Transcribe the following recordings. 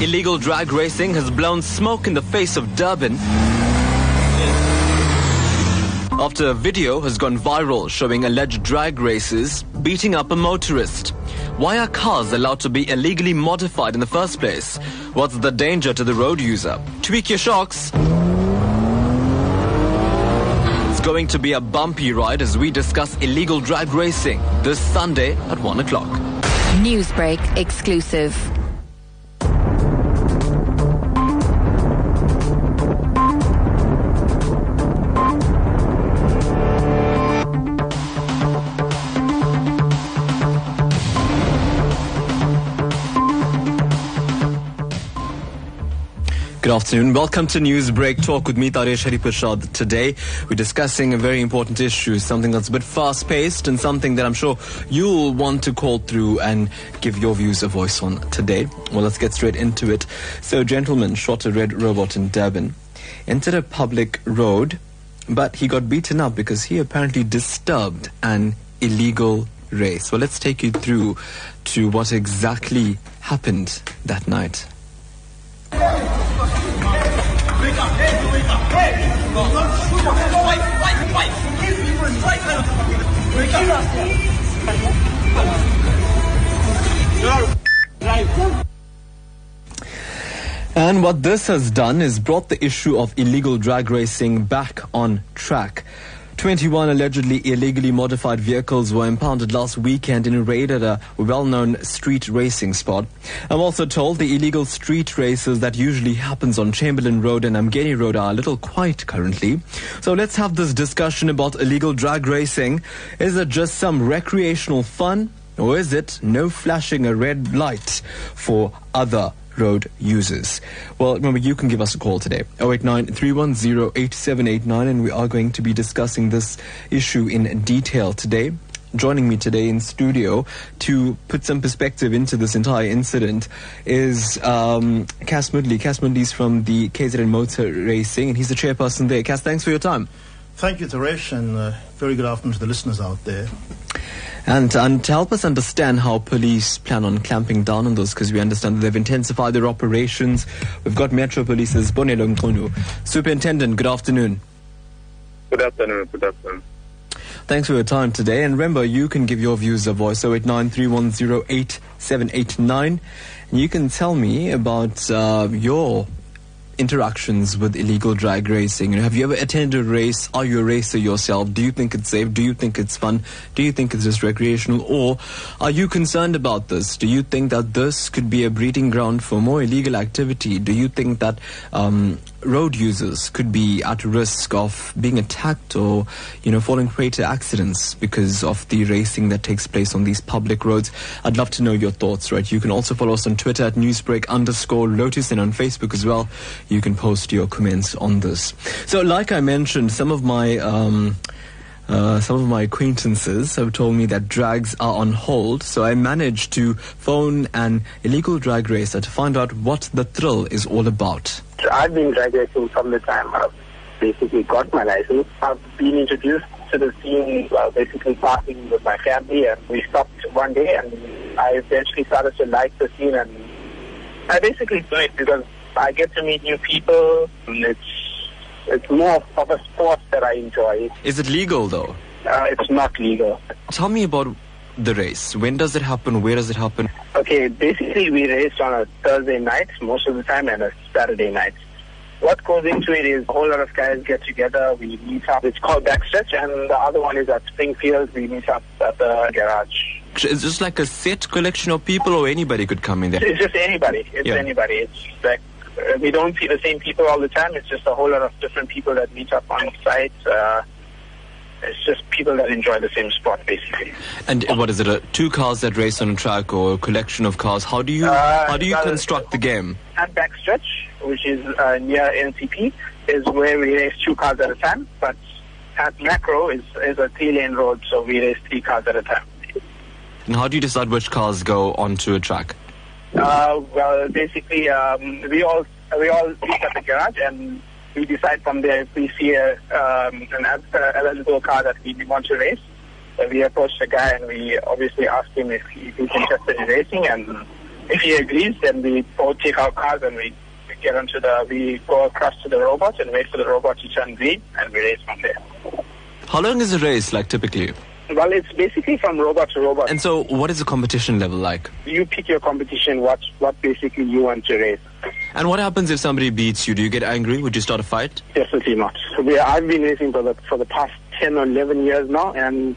Illegal drag racing has blown smoke in the face of Durban. After a video has gone viral showing alleged drag races beating up a motorist. Why are cars allowed to be illegally modified in the first place? What's the danger to the road user? Tweak your shocks. It's going to be a bumpy ride as we discuss illegal drag racing this Sunday at 1 o'clock. Newsbreak exclusive. Good afternoon. Welcome to Newsbreak Talk with me, Taresh Hareeparshad. Today, we're discussing a very important issue, something that's a bit fast paced and something that I'm sure you'll want to call through and give your views a voice on today. Well, let's get straight into it. So, a gentleman shot a red robot in Durban, entered a public road, but he got beaten up because he apparently disturbed an illegal race. Well, let's take you through to what exactly happened that night. And what this has done is brought the issue of illegal drag racing back on track. 21 allegedly illegally modified vehicles were impounded last weekend in a raid at a well-known street racing spot. I'm also told the illegal street races that usually happens on Chamberlain Road and Umgeni Road are a little quiet currently. So let's have this discussion about illegal drag racing. Is it just some recreational fun or is it no flashing a red light for other road users. Well, remember, you can give us a call today, 089 310 8789, and we are going to be discussing this issue in detail today. Joining me today in studio to put some perspective into this entire incident is um, Cass Moodley. Cass Moodley's from the KZN Motor Racing, and he's the chairperson there. Cass, thanks for your time. Thank you, Taresh, and uh, very good afternoon to the listeners out there. And, and to help us understand how police plan on clamping down on those, because we understand that they've intensified their operations. We've got Metro Police's Bonelo Nkunu. Superintendent, good afternoon. Good afternoon. Good afternoon. Thanks for your time today. And remember, you can give your views a voice, 089 And you can tell me about uh, your interactions with illegal drag racing? have you ever attended a race? Are you a racer yourself? Do you think it's safe? Do you think it's fun? Do you think it's just recreational? Or are you concerned about this? Do you think that this could be a breeding ground for more illegal activity? Do you think that um, road users could be at risk of being attacked or, you know, falling prey to accidents because of the racing that takes place on these public roads. I'd love to know your thoughts, right? You can also follow us on Twitter at newsbreak underscore lotus and on Facebook as well. You can post your comments on this. So, like I mentioned, some of my, um, uh, some of my acquaintances have told me that drags are on hold, so I managed to phone an illegal drag racer to find out what the thrill is all about. I've been drag racing from the time I've basically got my license. I've been introduced to the scene while basically partying with my family, and we stopped one day, and I eventually started to like the scene, and I basically do it because I get to meet new people, and it's it's more of a sport that I enjoy. Is it legal though? Uh, it's not legal. Tell me about the race. When does it happen? Where does it happen? Okay, basically we race on a Thursday night most of the time and a Saturday night. What goes into it is a whole lot of guys get together, we meet up. It's called Backstretch, and the other one is at Springfield. We meet up at the garage. It's just like a set collection of people, or anybody could come in there. It's just anybody. It's yeah. anybody. It's like we don't see the same people all the time. It's just a whole lot of different people that meet up on site. Uh, it's just people that enjoy the same sport, basically. And what is it? Uh, two cars that race on a track, or a collection of cars? How do you uh, how do you construct the game? At backstretch, which is uh, near NCP, is where we race two cars at a time. But at Makro is is a three lane road, so we race three cars at a time. And how do you decide which cars go onto a track? Uh, well, basically, um, we all we all meet at the garage and we decide from there if we see a, um, an uh, eligible car that we want to race. So we approach the guy and we obviously ask him if, he, if he's interested in racing and if he agrees, then we both take our cars and we get onto the, we go across to the robot and wait for the robot to turn green and we race from there. How long is a race like typically? Well, it's basically from robot to robot. And so, what is the competition level like? you pick your competition, what, what basically you want to race. And what happens if somebody beats you? Do you get angry? Would you start a fight? Definitely not. We, I've been racing for the, for the past 10 or 11 years now and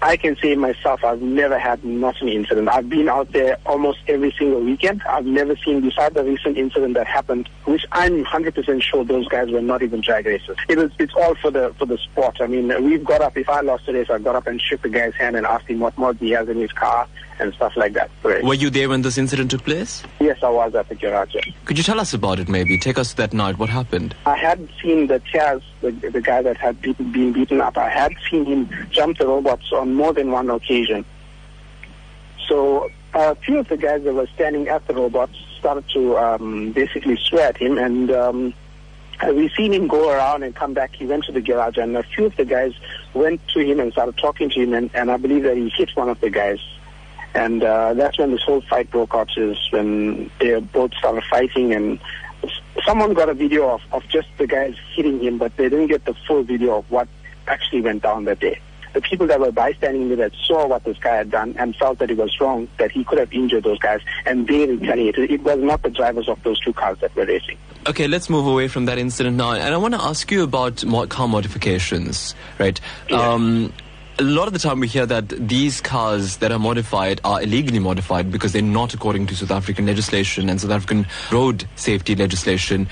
I can say myself, I've never had not an incident. I've been out there almost every single weekend. I've never seen, beside the recent incident that happened, which I'm 100% sure those guys were not even drag racers. It was, it's all for the for the sport. I mean, we've got up. If I lost a race, I got up and shook the guy's hand and asked him what mod he has in his car and stuff like that. Right. Were you there when this incident took place? Yes, I was at the garage. Could you tell us about it maybe? Take us to that night. What happened? I had seen the Chaz, the, the guy that had beaten, been beaten up. I had seen him jump the robots on more than one occasion. So a few of the guys that were standing at the robots started to um, basically swear at him, and um, we seen him go around and come back. He went to the garage, and a few of the guys went to him and started talking to him, and, and I believe that he hit one of the guys. And uh, that's when this whole fight broke out, is when they both started fighting, and someone got a video of, of just the guys hitting him, but they didn't get the full video of what actually went down that day. The people that were bystanding me that saw what this guy had done and felt that it was wrong, that he could have injured those guys, and they retaliated. It was not the drivers of those two cars that were racing. Okay, let's move away from that incident now. And I want to ask you about car modifications, right? Yeah. Um, a lot of the time we hear that these cars that are modified are illegally modified because they're not according to South African legislation and South African road safety legislation.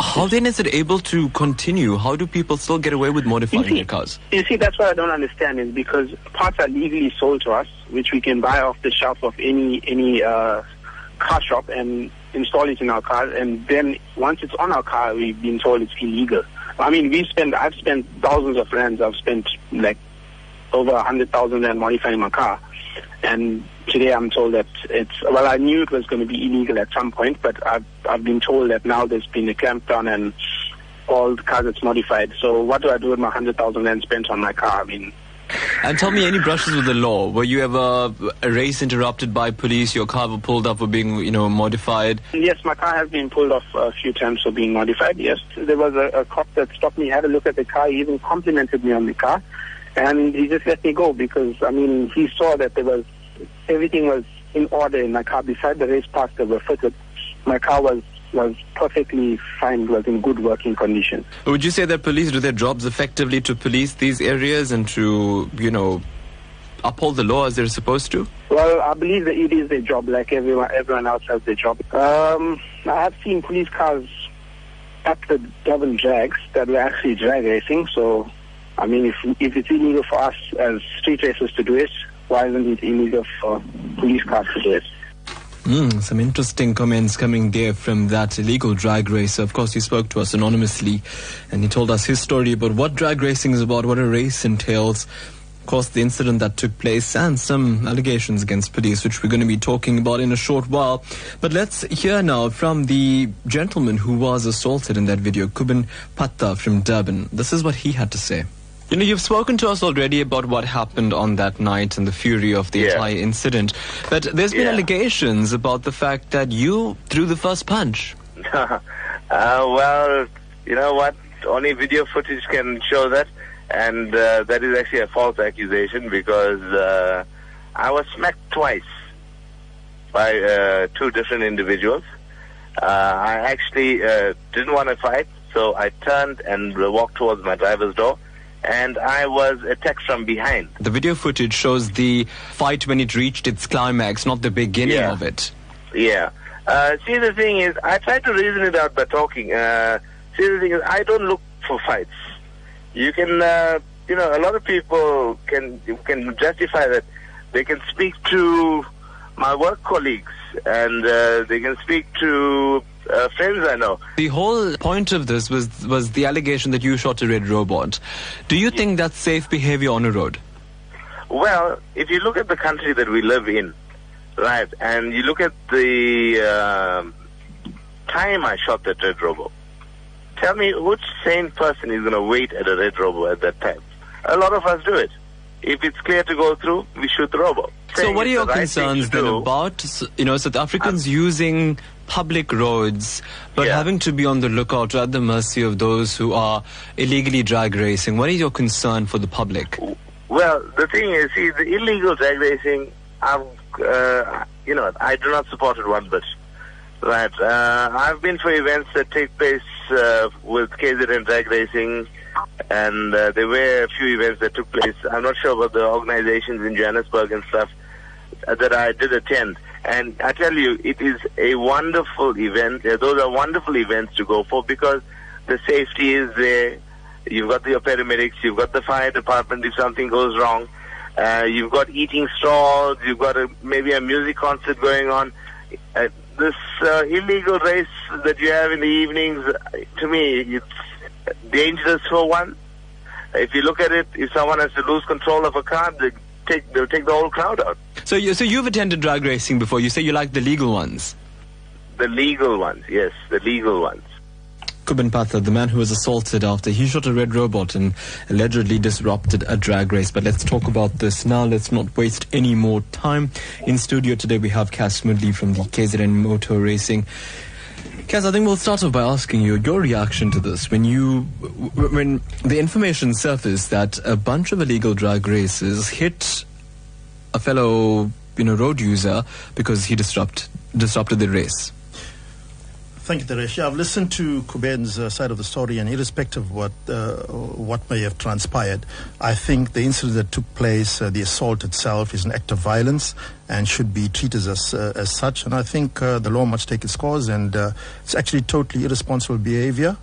How then is it able to continue? How do people still get away with modifying see- their cars? You see, that's what I don't understand is because parts are legally sold to us, which we can buy off the shelf of any any uh, car shop and install it in our car. And then once it's on our car, we've been told it's illegal. I mean, we spend I've spent thousands of rands. I've spent like over a hundred thousand rand modifying my car, and today I'm told that it's well. I knew it was going to be illegal at some point, but I've I've been told that now there's been a clampdown and all the cars that's modified. So what do I do with my hundred thousand rand spent on my car? I mean, And tell me any brushes with the law. Were you ever uh, a race interrupted by police? Your car was pulled up for being, you know, modified? yes, my car has been pulled off a few times for being modified. Yes, there was a, a cop that stopped me, had a look at the car, he even complimented me on the car, and he just let me go because I mean he saw that there was everything was in order in my car. Beside the race parts that were fitted, my car was was perfectly fine, was in good working condition. Would you say that police do their jobs effectively to police these areas and to, you know, uphold the law as they're supposed to? Well, I believe that it is their job, like everyone everyone else has their job. Um, I have seen police cars at the Durban drags that were actually drag racing. So, I mean, if if it's illegal for us as street racers to do it, why isn't it illegal for police cars to do it? Mm, some interesting comments coming there from that illegal drag racer. Of course, he spoke to us anonymously and he told us his story about what drag racing is about, what a race entails. Of course, the incident that took place and some allegations against police, which we're going to be talking about in a short while. But let's hear now from the gentleman who was assaulted in that video, Kubin Patta from Durban. This is what he had to say. You know, you've spoken to us already about what happened on that night and the fury of the Yeah. entire incident. But there's been Yeah. allegations about the fact that you threw the first punch. uh, well, you know what? Only video footage can show that, and uh, that is actually a false accusation because uh, I was smacked twice by uh, two different individuals. Uh, I actually uh, didn't want to fight, so I turned and walked towards my driver's door, and I was attacked from behind. The video footage shows the fight when it reached its climax, not the beginning Yeah. of it. Yeah. Uh, see, the thing is, I try to reason it out by talking. Uh, see, the thing is, I don't look for fights. You can, uh, you know, a lot of people can can justify that. They can speak to my work colleagues, and uh, they can speak to uh, friends I know. The whole point of this was was the allegation that you shot a red robot. Do you think that's safe behavior on a road? Well, if you look at the country that we live in, right, and you look at the um time I shot that red robot, tell me which sane person is going to wait at a red robot at that time? A lot of us do it. If it's clear to go through, we shoot the robo. So what are your right concerns then do- about you know South Africans using public roads but Yeah. having to be on the lookout or at the mercy of those who are illegally drag racing? What is your concern for the public? Well, the thing is, see, the illegal drag racing, I've, uh, you know, I do not support it one bit. Right. Uh, I've been for events that take place uh, with KZN drag racing, and uh, there were a few events that took place. I'm not sure about the organizations in Johannesburg and stuff uh, that I did attend. And I tell you, it is a wonderful event. Those are wonderful events to go for because the safety is there. You've got your paramedics, you've got the fire department if something goes wrong. Uh, you've got eating stalls, you've got a, maybe a music concert going on. Uh, this uh, illegal race that you have in the evenings, to me, it's dangerous for one. If you look at it, if someone has to lose control of a car, they take, they'll take the whole crowd out. So you so you've attended drag racing before. You say you like the legal ones. The legal ones, yes, the legal ones. Kubin Patha, the man who was assaulted after he shot a red robot and allegedly disrupted a drag race. But let's talk about this now. Let's not waste any more time. In studio today, we have Cass Moodley from the KZN Motor Racing. Cass, I think we'll start off by asking you your reaction to this. When you, when the information surfaced that a bunch of illegal drag races hit a fellow, you know, road user because he disrupt disrupted the race. Thank you, Taresh. I've listened to Kuben's uh, side of the story, and irrespective of what uh, what may have transpired, I think the incident that took place, uh, the assault itself, is an act of violence and should be treated as uh, as such. And I think uh, the law must take its course, and uh, it's actually totally irresponsible behavior.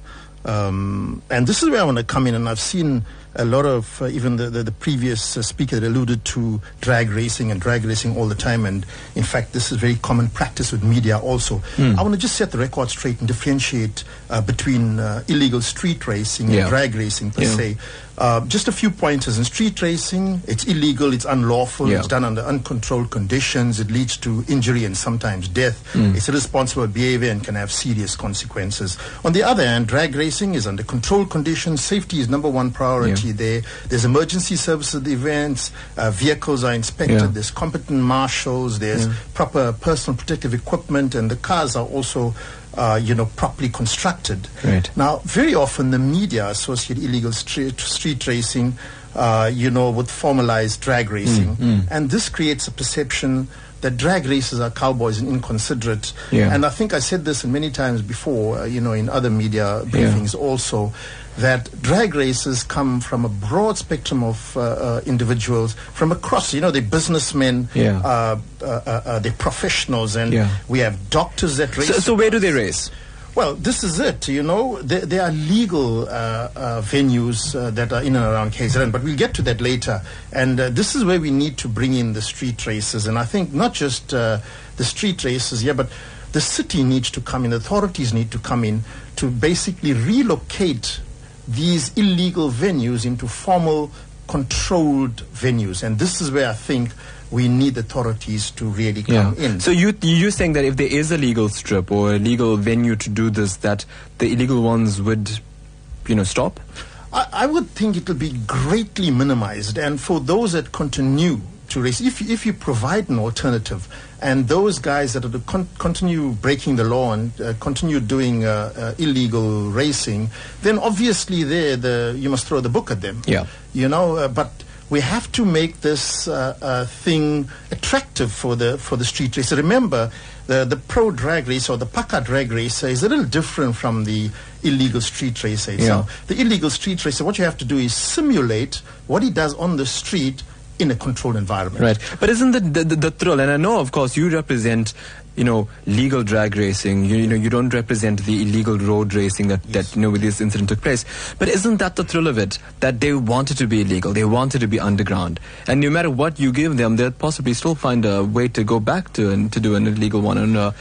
Um, and this is where I want to come in, and I've seen a lot of uh, even the, the, the previous uh, speaker that alluded to drag racing and drag racing all the time, and in fact, this is very common practice with media also. I want to just set the record straight and differentiate uh, between uh, illegal street racing Yeah. and drag racing per Yeah. se. Uh, just a few pointers. In street racing, it's illegal, it's unlawful, Yeah. it's done under uncontrolled conditions, it leads to injury and sometimes death. It's irresponsible behavior and can have serious consequences. On the other hand, drag racing is under controlled conditions, safety is number one priority there. There's emergency services at the events, uh, vehicles are inspected, Yeah. there's competent marshals, there's proper personal protective equipment, and the cars are also. Uh, you know, properly constructed. Right. Now, very often the media associate illegal street, street racing, uh, you know, with formalized drag racing. And this creates a perception that drag races are cowboys and inconsiderate. Yeah. And I think I said this many times before, uh, you know, in other media briefings also, that drag races come from a broad spectrum of uh, uh, individuals from across, you know, they're businessmen, Yeah. uh, uh, uh, uh, they're professionals, and Yeah. we have doctors that race. So, so where do they race? Well, this is it. You know, there, there are legal uh, uh, venues uh, that are in and around KZN, but we'll get to that later. And uh, this is where we need to bring in the street races. And I think not just uh, the street races, yeah, but the city needs to come in, the authorities need to come in to basically relocate these illegal venues into formal, controlled venues. And this is where I think we need authorities to really come in. So you you're saying that if there is a legal strip or a legal venue to do this, that the illegal ones would, you know, stop? I, I would think it will be greatly minimized. And for those that continue to race, if, if you provide an alternative, and those guys that con- continue breaking the law and uh, continue doing uh, uh, illegal racing, then obviously there the you must throw the book at them. Yeah. You know, uh, but we have to make this uh, uh, thing attractive for the for the street racer. Remember, the the pro drag race or the paka drag racer is a little different from the illegal street racer itself. The illegal street racer, what you have to do is simulate what he does on the street in a controlled environment. Right. But isn't the, the, the, thrill, and I know, of course, you represent, you know, legal drag racing. You, you know, you don't represent the illegal road racing that, that, you know, where this incident took place. But isn't that the thrill of it? That they wanted to be illegal. They wanted to be underground. And no matter what you give them, they'll possibly still find a way to go back to and to do an illegal one on a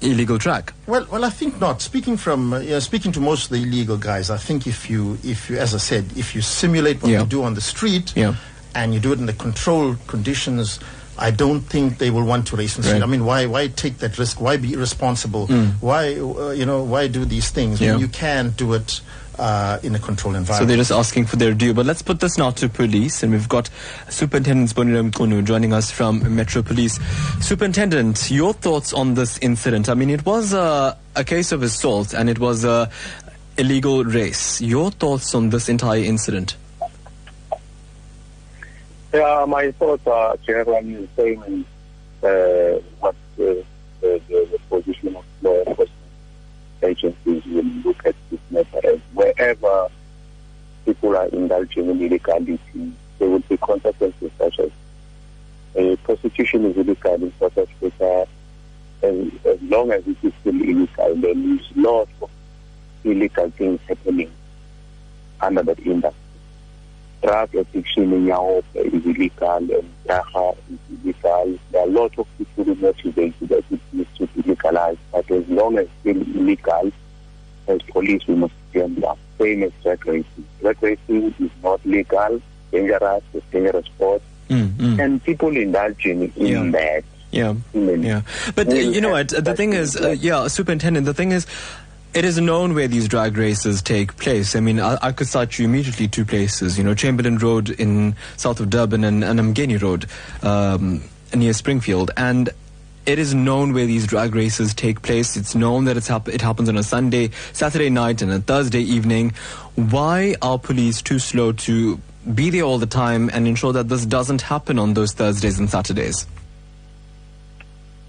illegal track. Well, well, I think not. Speaking from, uh, speaking to most of the illegal guys, I think if you, if you, as I said, if you simulate what Yeah. you do on the street, Yeah. And you do it in the controlled conditions, I don't think they will want to race in the street. Right. I mean, why, why take that risk? Why be irresponsible? Why, uh, you know, why do these things Mm. Yeah. when you can do it uh, in a controlled environment. So they're just asking for their due. But let's put this now to police, and we've got Superintendent Bonira Mkunu joining us from Metro Police. Superintendent, your thoughts on this incident? I mean, it was a, a case of assault, and it was a illegal race. Your thoughts on this entire incident? Yeah, my thoughts are generally the same as uh, what the, the, the position of law enforcement agencies will look at this matter as wherever people are indulging in illegality, there will be consequences such as uh, prostitution is illegal in South Africa. And as long as it is still illegal, there is lots of illegal things happening under that industry drug addiction in Europe is illegal and Raha is illegal. There are a lot of people who motivated that it needs to be legalized, but as long as it's illegal, as police we must stand up. Same as drag racing. Drag racing is not legal, dangerous, it's dangerous sport, Mm, mm. and people indulging in Yeah. that. Yeah. Mm. Yeah. But uh, you know what? The thing is, uh, yeah, Superintendent, the thing is, it is known where these drag races take place. I mean, I, I could cite you immediately two places, you know, Chamberlain Road in south of Durban and, and Road um, near Springfield. And it is known where these drag races take place. It's known that it's hap- it happens on a Sunday, Saturday night, and a Thursday evening. Why are police too slow to be there all the time and ensure that this doesn't happen on those Thursdays and Saturdays?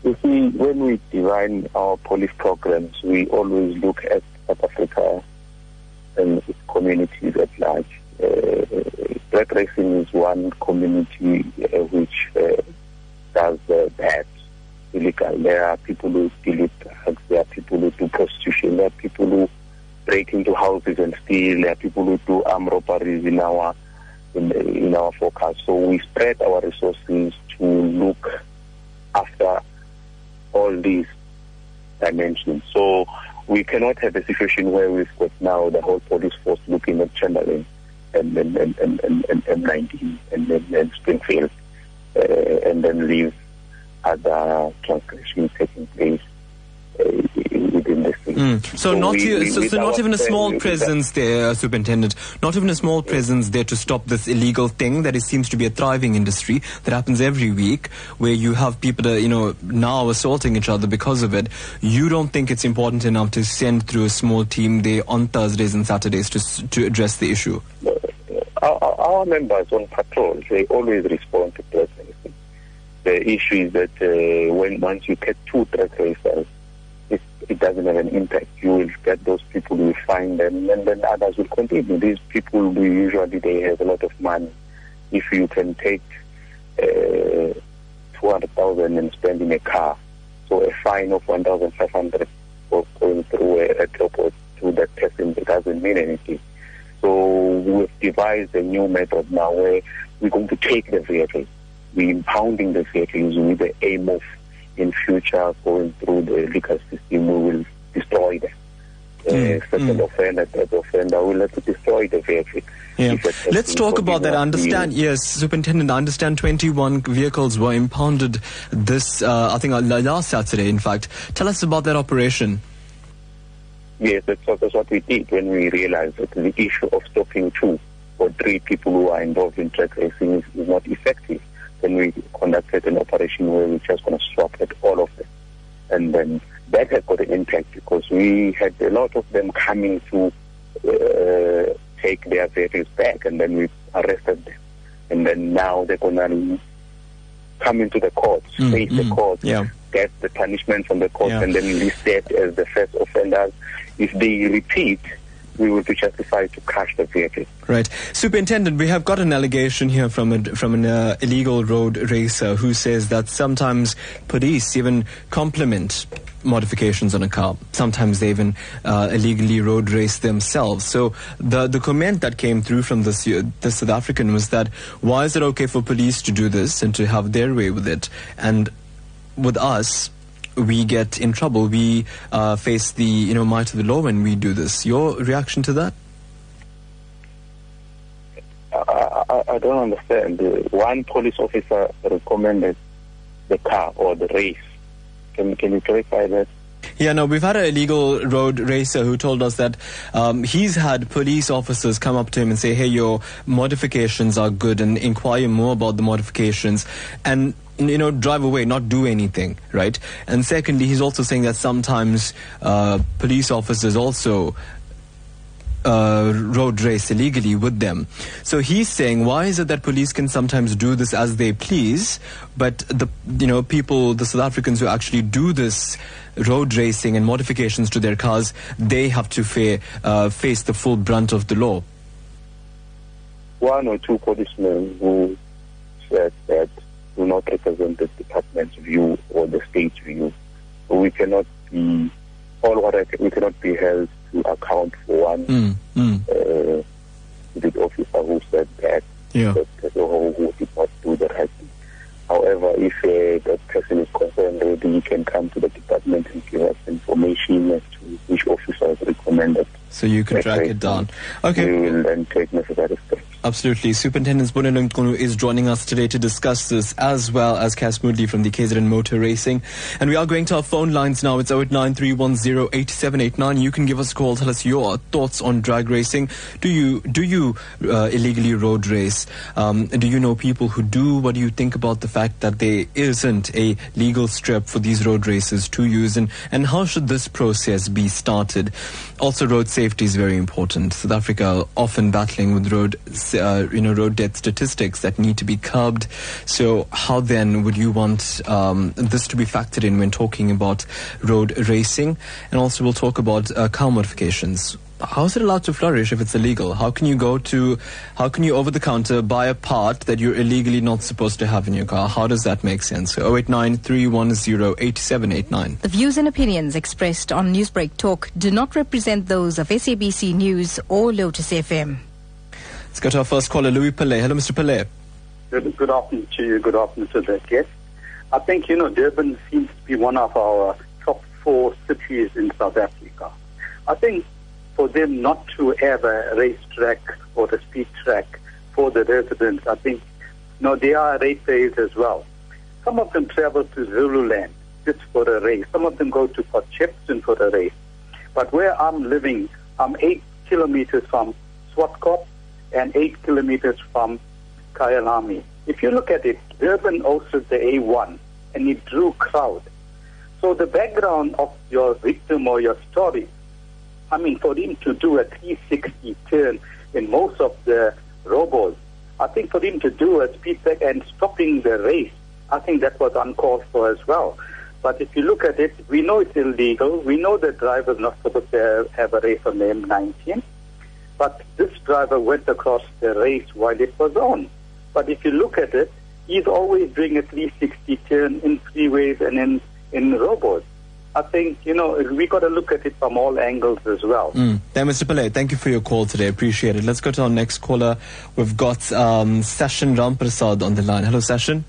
You see, when we design our police programs, we always look at South Africa and its communities at large. Uh, drag racing is one community uh, which uh, does uh, that illegal. There are people who steal there are people who do prostitution, there are people who break into houses and steal, there are people who do armed robberies in our in, in our forecast. So we spread our resources to look after all these dimensions. So we cannot have a situation where we've got now the whole police force looking at Chamberlain and and and and, and, and M19 and then and Springfield, uh, and then leave other transgressions taking place uh, within the city. Mm. So, not we- so, so not even a small presence there, uh, Superintendent. Not even a small presence there to stop this illegal thing that it seems to be a thriving industry that happens every week, where you have people, that, you know, now assaulting each other because of it. You don't think it's important enough to send through a small team there on Thursdays and Saturdays to to address the issue. our, our- our members on patrol, they always respond to racing. The issue is that uh, when once you get two drug racers, doesn't have an impact. You will get those people, you will find them, and then others will continue. These people, we usually they have a lot of money. If you can take uh, 200,000 and spend in a car, so a fine of 1,500 for going through a, a airport to that person, it doesn't mean anything. So we've devised a new method now where we're going to take the vehicles, we're impounding the vehicles with the aim of in future going through the legal system, we will destroy them. Mm, Uh, second mm. offender, third offender, we'll have to destroy the vehicle. Yeah. If a person Let's talk about that. Understand, yes, Superintendent, I understand 21 vehicles were impounded this, uh, I think, uh, last Saturday, in fact. Tell us about that operation. Yes, that's what, that's what we did when we realized that the issue of stopping two or three people who are involved in drag racing is, is not effective. Then we conducted an operation where we're just going to swap at all of them. And then that had got an impact because we had a lot of them coming to uh, take their vehicles back and then we arrested them. And then now they're going to come into the courts, Mm, face the mm, courts, yeah. get the punishment from the court Yeah. and then listed as the first offenders. If they repeat, we will be justified to crash the vehicle. Right, Superintendent. We have got an allegation here from a, from an uh, illegal road racer who says that sometimes police even compliment modifications on a car. Sometimes they even uh, illegally road race themselves. So the the comment that came through from this this South African was that why is it okay for police to do this and to have their way with it, and with us. We get in trouble. We uh, face the you know might of the law when we do this. Your reaction to that? I, I, don't understand. One police officer recommended the car or the race. Can, can you clarify that? Yeah, no, we've had a illegal road racer who told us that um, he's had police officers come up to him and say, hey, your modifications are good and inquire more about the modifications. And you know, drive away, not do anything, right? And secondly, he's also saying that sometimes uh, police officers also uh, road race illegally with them. So he's saying, why is it that police can sometimes do this as they please, but the you know people, the South Africans who actually do this road racing and modifications to their cars, they have to fa- uh, face the full brunt of the law. One or two policemen who said that do not represent the department's view or the state's view. We cannot be all what I, we cannot be held to account for one Mm, mm. uh, the officer who said that, Yeah. that who did not do the right thing. However, if uh, that person is concerned already, he can come to the department and give us information as to which officer is recommended. So you can track it down. Okay. We will then take necessary steps. Absolutely. Superintendent Bonelong Nkunu is joining us today to discuss this, as well as Cass Moodley from the KZN Motor Racing. And we are going to our phone lines now. It's 0893108789. You can give us a call. Tell us your thoughts on drag racing. Do you do you uh, illegally road race? Um, do you know people who do? What do you think about the fact that there isn't a legal strip for these road races to use? And, and how should this process be started? Also, road safety is very important. South Africa often battling with road, uh, you know, road death statistics that need to be curbed. So, how then would you want um, this to be factored in when talking about road racing? And also, we'll talk about uh, car modifications. How is it allowed to flourish if it's illegal? How can you go to, how can you over the counter buy a part that you're illegally not supposed to have in your car? How does that make sense? So 089 The views and opinions expressed on Newsbreak Talk do not represent those of SABC News or Lotus FM. Let's go to our first caller, Louis Pillay. Hello, Mr. Pillay. Good, good afternoon to you. Good afternoon to the guest. I think, you know, Durban seems to be one of our top four cities in South Africa. I think for them not to have a racetrack or a speed track for the residents, I think, you no, they are racers as well. Some of them travel to Zululand just for a race. Some of them go to Port Shepstone for a race. But where I'm living, I'm eight kilometers from Swartkop and eight kilometers from Kyalami. If you look at it, Durban hosted the A1 and it drew crowd. So the background of your victim or your story, I mean, for him to do a 360 turn in most of the robos, I think for him to do a speed track and stopping the race, I think that was uncalled for as well. But if you look at it, we know it's illegal. We know the driver is not supposed to have a race on the M19. But this driver went across the race while it was on. But if you look at it, he's always doing a 360 turn in freeways and in, in robots. I think, you know, we got to look at it from all angles as well. Mm. Then, Mr. Pillay, thank you for your call today. Appreciate it. Let's go to our next caller. We've got um, Sashin Ramprasad on the line. Hello, Sashin.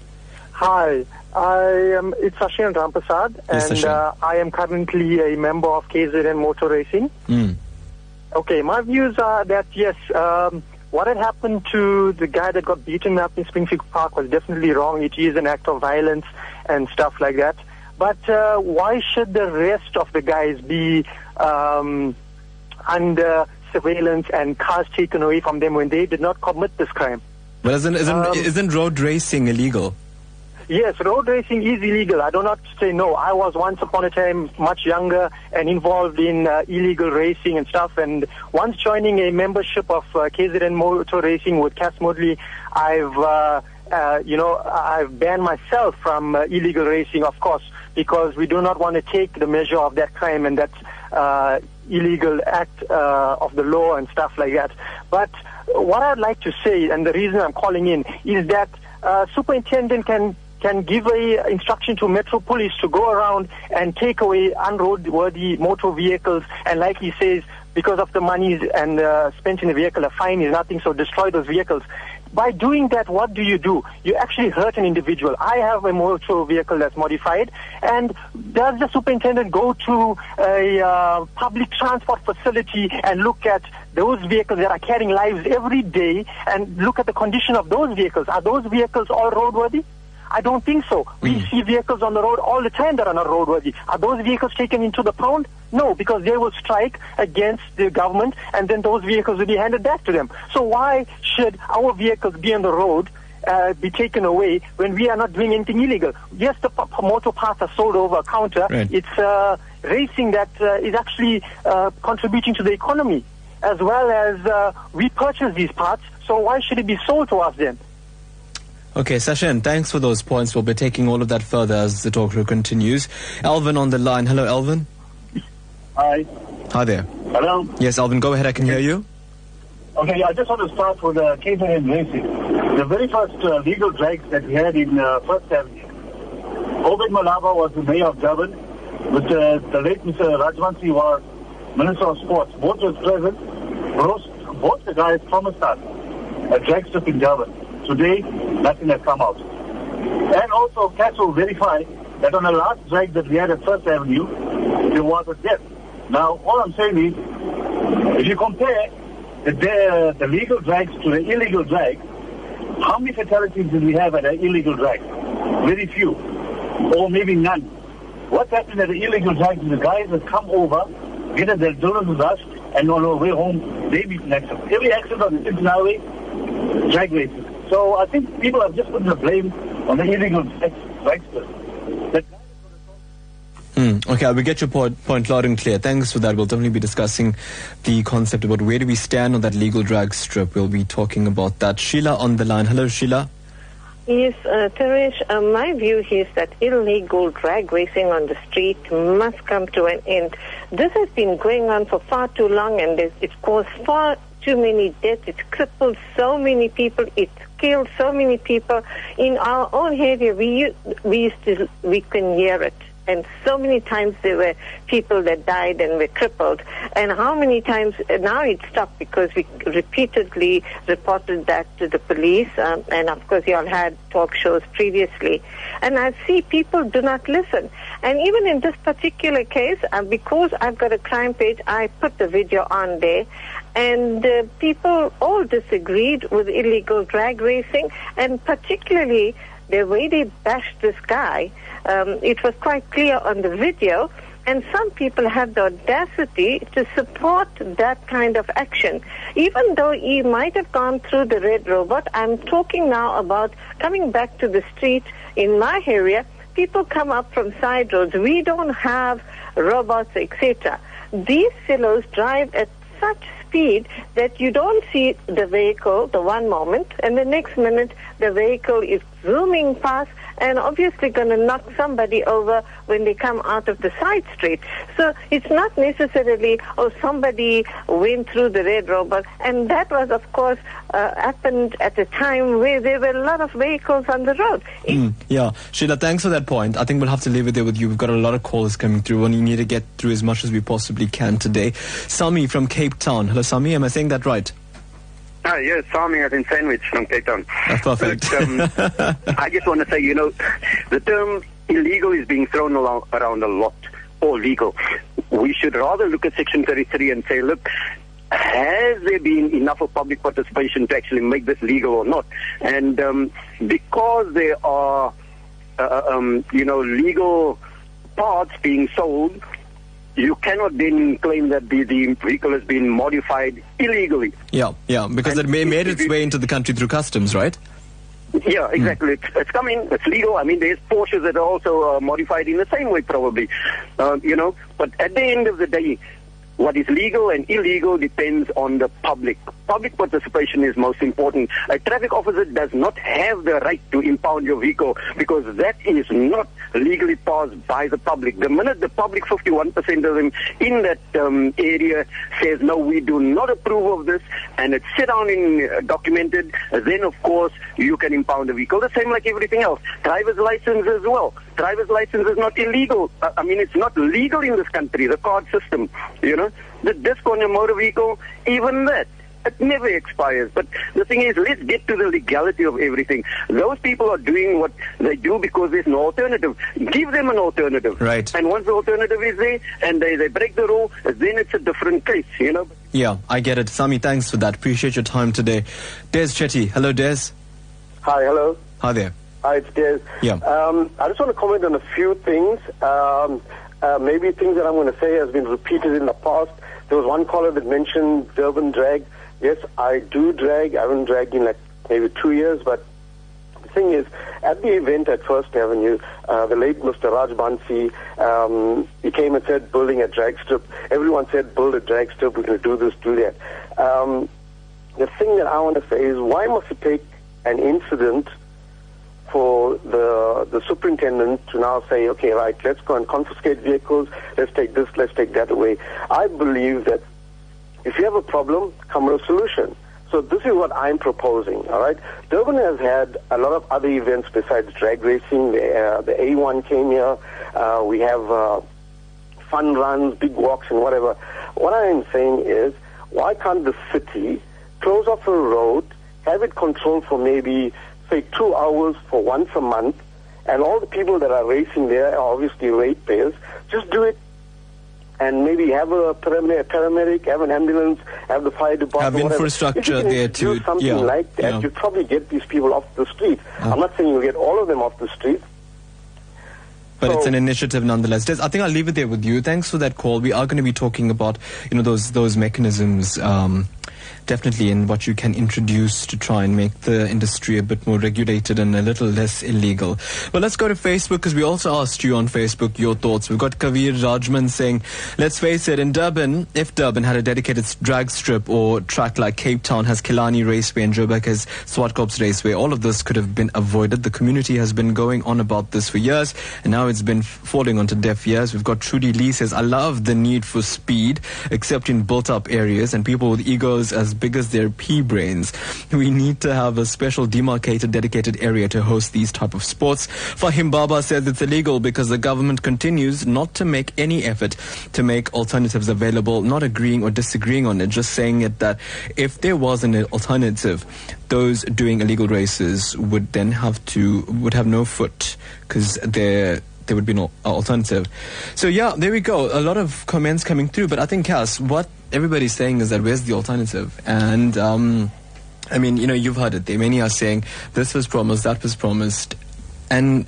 Hi, I am. It's Sashin Ramprasad, Yes, and Sachin. uh, I am currently a member of KZN Motor Racing. Mm. Okay, my views are that yes, um, what had happened to the guy that got beaten up in Springfield Park was definitely wrong. It is an act of violence and stuff like that. But uh, why should the rest of the guys be um, under surveillance and cars taken away from them when they did not commit this crime? But isn't, isn't, Um, isn't road racing illegal? Yes, road racing is illegal. I do not say no. I was once upon a time much younger and involved in uh, illegal racing and stuff. And once joining a membership of uh, KZN Motor Racing with Cass Moodley, I've, uh, uh, you know, I've banned myself from uh, illegal racing, of course, because we do not want to take the measure of that crime and that uh, illegal act uh, of the law and stuff like that. But what I'd like to say, and the reason I'm calling in, is that superintendent can can give a instruction to Metro Police to go around and take away unroadworthy motor vehicles, and like he says, because of the money and uh, spent in the vehicle, a fine is nothing, so destroy those vehicles. By doing that, what do you do? You actually hurt an individual. I have a motor vehicle that's modified, and does the superintendent go to a uh, public transport facility and look at those vehicles that are carrying lives every day and look at the condition of those vehicles? Are those vehicles all roadworthy? I don't think so. We see vehicles on the road all the time that are not roadworthy. Are those vehicles taken into the pound? No, because they will strike against the government and then those vehicles will be handed back to them. So why should our vehicles be on the road uh, be taken away when we are not doing anything illegal? Yes, the p- p- motor parts are sold over a counter. Right. It's uh, racing that uh, is actually uh, contributing to the economy as well as uh, we purchase these parts. So why should it be sold to us then? Okay, Sashin, thanks for those points. We'll be taking all of that further as the talk show continues. Elvin on the line. Hello, Elvin. Hi. Hi there. Hello. Yes, Elvin, go ahead. I can hear you. Okay, I just want to start with uh, KZN Racing. The very first uh, legal drags that we had in uh, First Avenue. Obed Mlaba was the mayor of Durban, with uh, the late Mr. Rajbansi was Minister of Sports. Both was present. Both, both the guys promised us a drag strip in Durban. Today, nothing has come out. And also, Castle verified that on the last drag that we had at First Avenue, there was a death. Now, all I'm saying is, if you compare the, the, the legal drags to the illegal drag, how many fatalities did we have at an illegal drag? Very few, or maybe none. What's happened at the illegal drag is the guys that come over, get at their dollars with us, and on our way home, they meet an accident. Every accident on the Highway, drag races. So I think people have just put the blame on the illegal drag- dragsters. That Hmm. Okay, we get your point, point loud and clear. Thanks for that. We'll definitely be discussing the concept about where do we stand on that legal drag strip. We'll be talking about that. Sheila on the line. Hello, Sheila. Yes, uh, Taresh, uh, my view is that illegal drag racing on the street must come to an end. This has been going on for far too long and it's, it's caused far too many deaths. It's crippled so many people. It's killed so many people. In our own area, we, we used to, we can hear it. And so many times there were people that died and were crippled. And how many times, now it stopped because we repeatedly reported that to the police. Um, and of course, you all had talk shows previously. And I see people do not listen. And even in this particular case, uh, because I've got a crime page, I put the video on there. And uh, people all disagreed with illegal drag racing, and particularly the way they bashed this guy. Um, it was quite clear on the video, and some people have the audacity to support that kind of action. Even though he might have gone through the red robot, I'm talking now about coming back to the street in my area. People come up from side roads. We don't have robots, etc. These fellows drive at such speed that you don't see the vehicle the one moment and the next minute the vehicle is zooming past and obviously going to knock somebody over when they come out of the side street. So it's not necessarily, oh, somebody went through the red robot. And that was, of course, uh, happened at a time where there were a lot of vehicles on the road. Hmm. Yeah, Sheila, thanks for that point. I think we'll have to leave it there with you. We've got a lot of calls coming through, and you need to get through as much as we possibly can today. Sami from Cape Town. Hello, Sami. Am I saying that right? Hi, yes, Sami as in sandwich from Cape Town. That's perfect. But, um, I just want to say, you know, the term illegal is being thrown around a lot, or legal. We should rather look at Section 33 and say, look, has there been enough of public participation to actually make this legal or not? And um, because there are, uh, um, you know, legal parts being sold, you cannot then claim that the, the vehicle has been modified illegally. Yeah, yeah, because it may, made its way into the country through customs, right? Yeah, exactly. It's, it's coming. It's legal. I mean, there's Porsches that are also uh, modified in the same way, probably. Uh, you know, but at the end of the day, what is legal and illegal depends on the public. Public participation is most important. A traffic officer does not have the right to impound your vehicle because that is not legally passed by the public. The minute the public, 51% of them in that um, area says, no, we do not approve of this, and it's set down in uh, documented, then of course you can impound the vehicle. The same like everything else. Driver's license as well. Driver's license is not illegal. Uh, I mean, it's not legal in this country, the card system, you know. The disc on your motor vehicle, even that. It never expires. But the thing is, let's get to the legality of everything. Those people are doing what they do because there's no alternative. Give them an alternative. Right. And once the alternative is there and they, they break the rule, then it's a different case, you know. Yeah, I get it. Sami, thanks for that. Appreciate your time today. Des Chetty. Hello, Des. Hi, hello. Hi there. Hi, it's Des. Yeah. Um, I just want to comment on a few things. Um, uh, maybe things that I'm going to say has been repeated in the past. There was one caller that mentioned Durban drag. Yes, I do drag. I haven't dragged in like maybe two years, but the thing is, at the event at First Avenue, uh, the late Mr. Rajbansi, um, he came and said building a drag strip. Everyone said build a drag strip, we're going to do this, do that. Um, the thing that I want to say is why must it take an incident for the the superintendent to now say, okay, right, let's go and confiscate vehicles, let's take this, let's take that away. I believe that if you have a problem, come with a solution. So this is what I'm proposing, all right? Durban has had a lot of other events besides drag racing. The, uh, the A1 came here. Uh, we have uh, fun runs, big walks, and whatever. What I am saying is, why can't the city close off a road, have it controlled for maybe, say, two hours for once a month, and all the people that are racing there are obviously ratepayers. Just do it and maybe have a paramedic, paramedic, have an ambulance, have the fire department. Have infrastructure there do something yeah, like that, yeah. you probably get these people off the street. I'm not saying you get all of them off the street. But it's an initiative nonetheless. Des, I think I'll leave it there with you. Thanks for that call. We are going to be talking about, you know, those those mechanisms, um, definitely, in what you can introduce to try and make the industry a bit more regulated and a little less illegal. But let's go to Facebook because we also asked you on Facebook your thoughts. We've got Kavir Rajman saying, let's face it, in Durban, if Durban had a dedicated drag strip or track like Cape Town has Killarney Raceway and Joburg has Swartkops Raceway, all of this could have been avoided. The community has been going on about this for years, and now it's been falling onto deaf ears. We've got Trudy Lee says, I love the need for speed, except in built-up areas and people with egos as big as their pea brains. We need to have a special demarcated, dedicated area to host these type of sports. Fahim Baba says it's illegal because the government continues not to make any effort to make alternatives available, not agreeing or disagreeing on it, just saying it that if there was an alternative, those doing illegal races would then have to would have no foot because there there would be no alternative. So yeah, there we go. A lot of comments coming through, but I think Cass, what everybody's saying is that where's the alternative? And um, I mean, you know, you've heard it. There many are saying this was promised, that was promised, and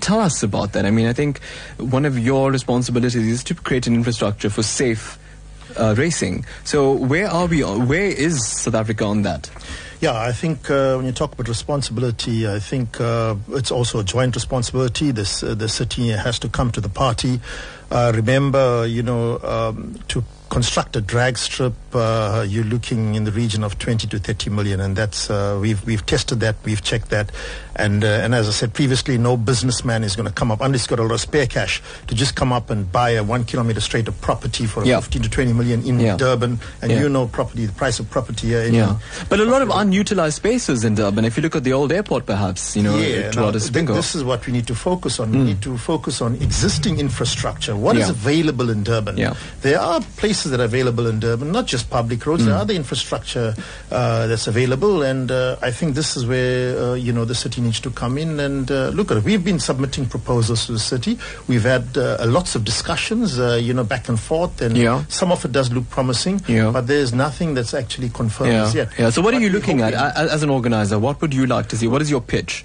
tell us about that. I mean, I think one of your responsibilities is to create an infrastructure for safe uh, racing. So where are we? on- Where is South Africa on that? Yeah, I think uh, when you talk about responsibility, I think uh, it's also a joint responsibility. This uh, the city has to come to the party. Uh, remember, you know, um, to construct a drag strip, uh, you're looking in the region of 20 to 30 million, and that's uh, we've we've tested that, we've checked that, and uh, and as I said previously, no businessman is going to come up unless he's got a lot of spare cash to just come up and buy a one kilometer straight of property for Yeah. 15 to 20 million in Yeah. Durban, and Yeah. you know property, the price of property here. in- Yeah, but a lot of unutilized spaces in Durban. If you look at the old airport, perhaps you know, yeah, now, th- this is what we need to focus on. We Mm. need to focus on existing infrastructure. What is available in Durban? Yeah. There are places that are available in Durban, not just public roads. There Mm. are other infrastructure uh, that's available, and uh, I think this is where uh, you know the city needs to come in and uh, look at it. We've been submitting proposals to the city. We've had uh, lots of discussions, uh, you know, back and forth, and Yeah. some of it does look promising. Yeah. But there's nothing that's actually confirmed yeah, as yet. yeah. So, what are you looking at as an organizer? What would you like to see? What is your pitch?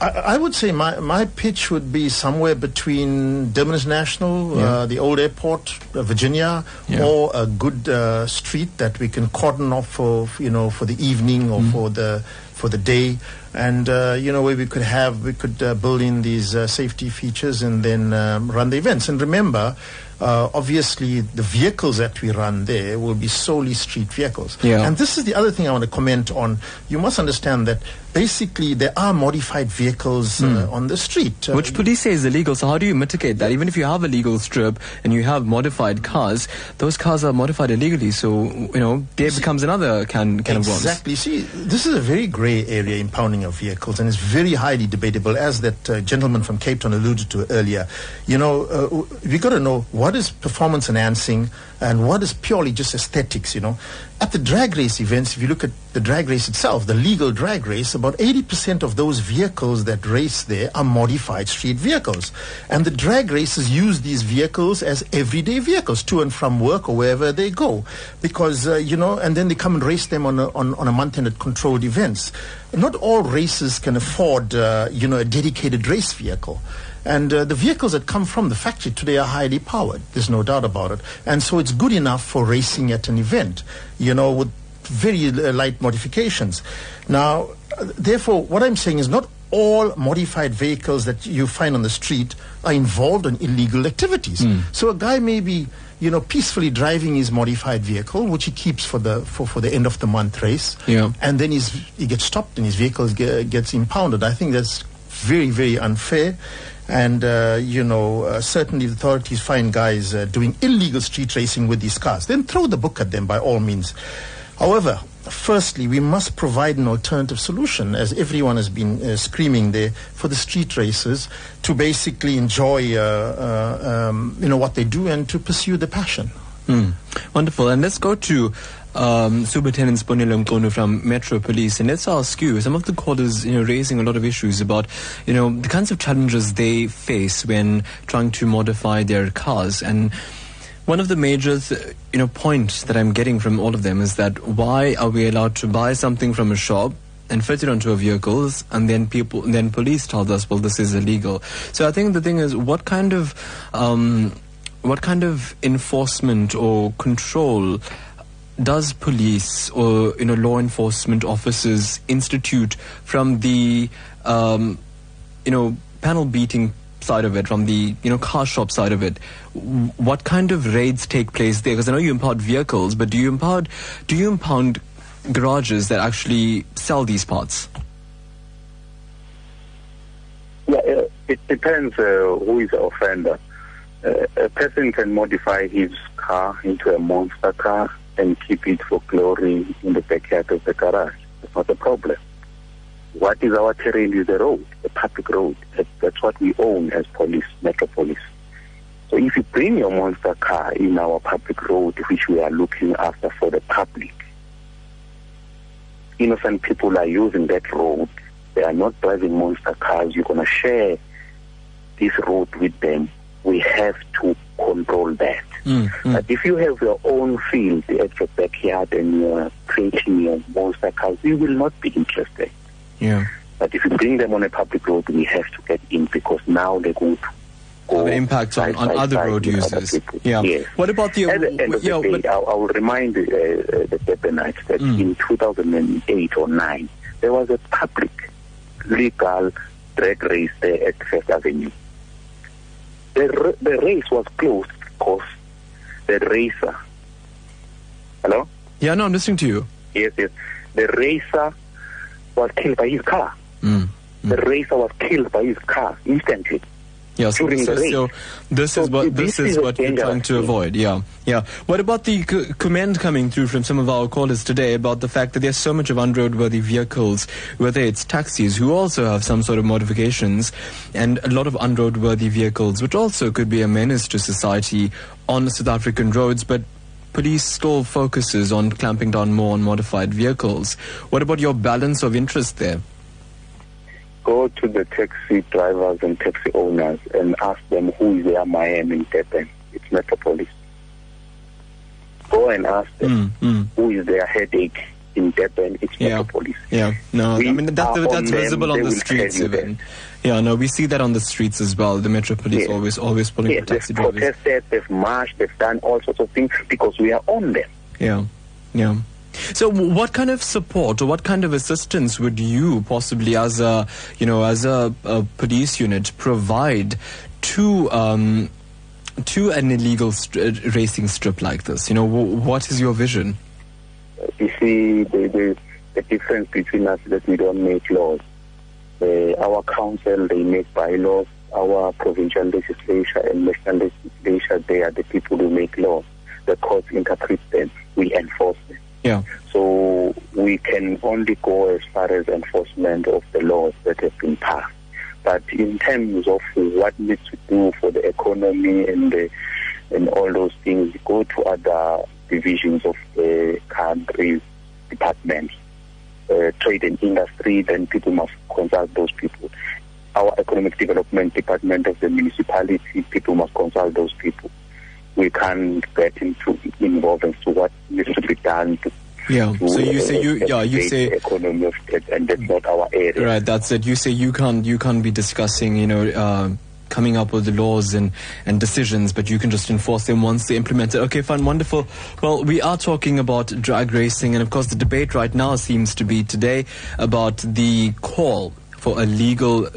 I, I would say my, my pitch would be somewhere between Durban National, Yeah. uh, the old airport, uh, Virginia, Yeah. or a good uh, street that we can cordon off for you know for the evening or Mm. for the for the day, and uh, you know where we could have we could uh, build in these uh, safety features and then um, run the events. And remember. Uh, obviously, the vehicles that we run there will be solely street vehicles. Yeah. And this is the other thing I want to comment on. You must understand that basically there are modified vehicles uh, Hmm. on the street. Uh, Which police say is illegal. So how do you mitigate that? Even if you have a legal strip and you have modified cars, those cars are modified illegally. So you know there becomes another can can of worms. Exactly. See, this is a very grey area, impounding of vehicles, and it's very highly debatable, as that uh, gentleman from Cape Town alluded to earlier. You know, uh, w- we got to know what is performance enhancing and what is purely just aesthetics. You know, at the drag race events, if you look at the drag race itself, the legal drag race, about 80% of those vehicles that race there are modified street vehicles, and the drag races use these vehicles as everyday vehicles to and from work or wherever they go, because uh, you know, and then they come and race them on a, on, on a month-end at controlled events. not all races can afford, uh, you know, a dedicated race vehicle. And uh, the vehicles that come from the factory today are highly powered. There's no doubt about it. And so it's good enough for racing at an event, you know, with very uh, light modifications. Now, uh, therefore, what I'm saying is not all modified vehicles that you find on the street are involved in illegal activities. So a guy may be, you know, peacefully driving his modified vehicle, which he keeps for the for, for the end of the month race, Yeah. and then he's, he gets stopped and his vehicle ge- gets impounded. I think that's very very unfair. And uh, you know, uh, certainly the authorities find guys uh, doing illegal street racing with these cars. Then throw the book at them by all means. However, firstly, we must provide an alternative solution, as everyone has been uh, screaming there, for the street racers to basically enjoy, uh, uh, um, you know, what they do and to pursue the passion. Hmm. Wonderful. And let's go to um, Superintendent Sponilo Mkono from Metro Police, and let's ask you. Some of the callers, you know, raising a lot of issues about, you know, the kinds of challenges they face when trying to modify their cars. And one of the major, th- you know, points that I'm getting from all of them is that why are we allowed to buy something from a shop? and fit it onto our vehicles, and then people, then police tell us, well, this is illegal. So I think the thing is, what kind of, um, what kind of enforcement or control does police or you know law enforcement officers institute from the um, you know panel beating side of it, from the you know car shop side of it? What kind of raids take place there? Because I know you impound vehicles, but do you impound do you impound garages that actually sell these parts? Yeah, it depends uh, who is the offender. Uh, a person can modify his car into a monster car and keep it for glory in the backyard of the garage. That's not a problem. What is our terrain is the road, the public road. That, that's what we own as police, metropolis. So if you bring your monster car in our public road, which we are looking after for the public, innocent people are using that road. They are not driving monster cars. You're going to share this road with them. We have to control that. Mm, mm. But if you have your own field at your backyard and you're creating your monster cars, we will not be interested. Yeah. But if you bring them on a public road, we have to get in because now they're going to go Have impact on, on other road with other users. Yeah. Yes. What about the At the end of yeah, the day, I'll, I'll remind uh, the Durbanites that mm. in 2008 or 9, there was a public legal drag race there at First Avenue. The, r- the race was closed because the racer, hello? yeah, no, I'm listening to you. Yes, yes. The racer was killed by his car. Mm. The racer was killed by his car instantly. Yeah, so, so, race. so this is what this this is is what we're trying to avoid. Yeah, yeah. What about the c- comment coming through from some of our callers today about the fact that there's so much of unroadworthy vehicles, whether it's taxis who also have some sort of modifications, and a lot of unroadworthy vehicles, which also could be a menace to society on South African roads, but. Police still focuses on clamping down more on modified vehicles. What about your balance of interest there? Go to the taxi drivers and taxi owners and ask them who is their Miami in Durban. It's Metro Police. Go and ask them mm, mm. who is their headache in Durban. It's Yeah. Metro Police. Yeah, no, I mean that, that's on them, visible on the streets even. Yeah, no, we see that on the streets as well. The Metro Police always always pulling Yes, for taxi they've drivers. protested, they've marched, they've done all sorts of things because we are on them. Yeah, yeah. So, what kind of support or what kind of assistance would you possibly, as a you know, as a, a police unit, provide to um, to an illegal st- uh, racing strip like this? You know, w- what is your vision? You see the, the, the difference between us is that we don't make laws. Uh, our council, they make bylaws. Our provincial legislature and national legislature, they are the people who make laws. The courts interpret them. We enforce them. Yeah. So we can only go as far as enforcement of the laws that have been passed. But in terms of what needs to do for the economy and the, and all those things, go to other divisions of the country's departments. Uh, trade and industry, then people must consult those people. Our economic development department of the municipality, people must consult those people. We can't get into involved as to what needs to be done to Yeah. to, So you say uh, you yeah you say economy of it, and that's not our area. Right, that's it. You say you can't you can't be discussing, you know, uh, coming up with the laws and, and decisions, but you can just enforce them once they implement it. Okay, fine, wonderful. Well, we are talking about drag racing, and of course, the debate right now seems to be today about the call for a legal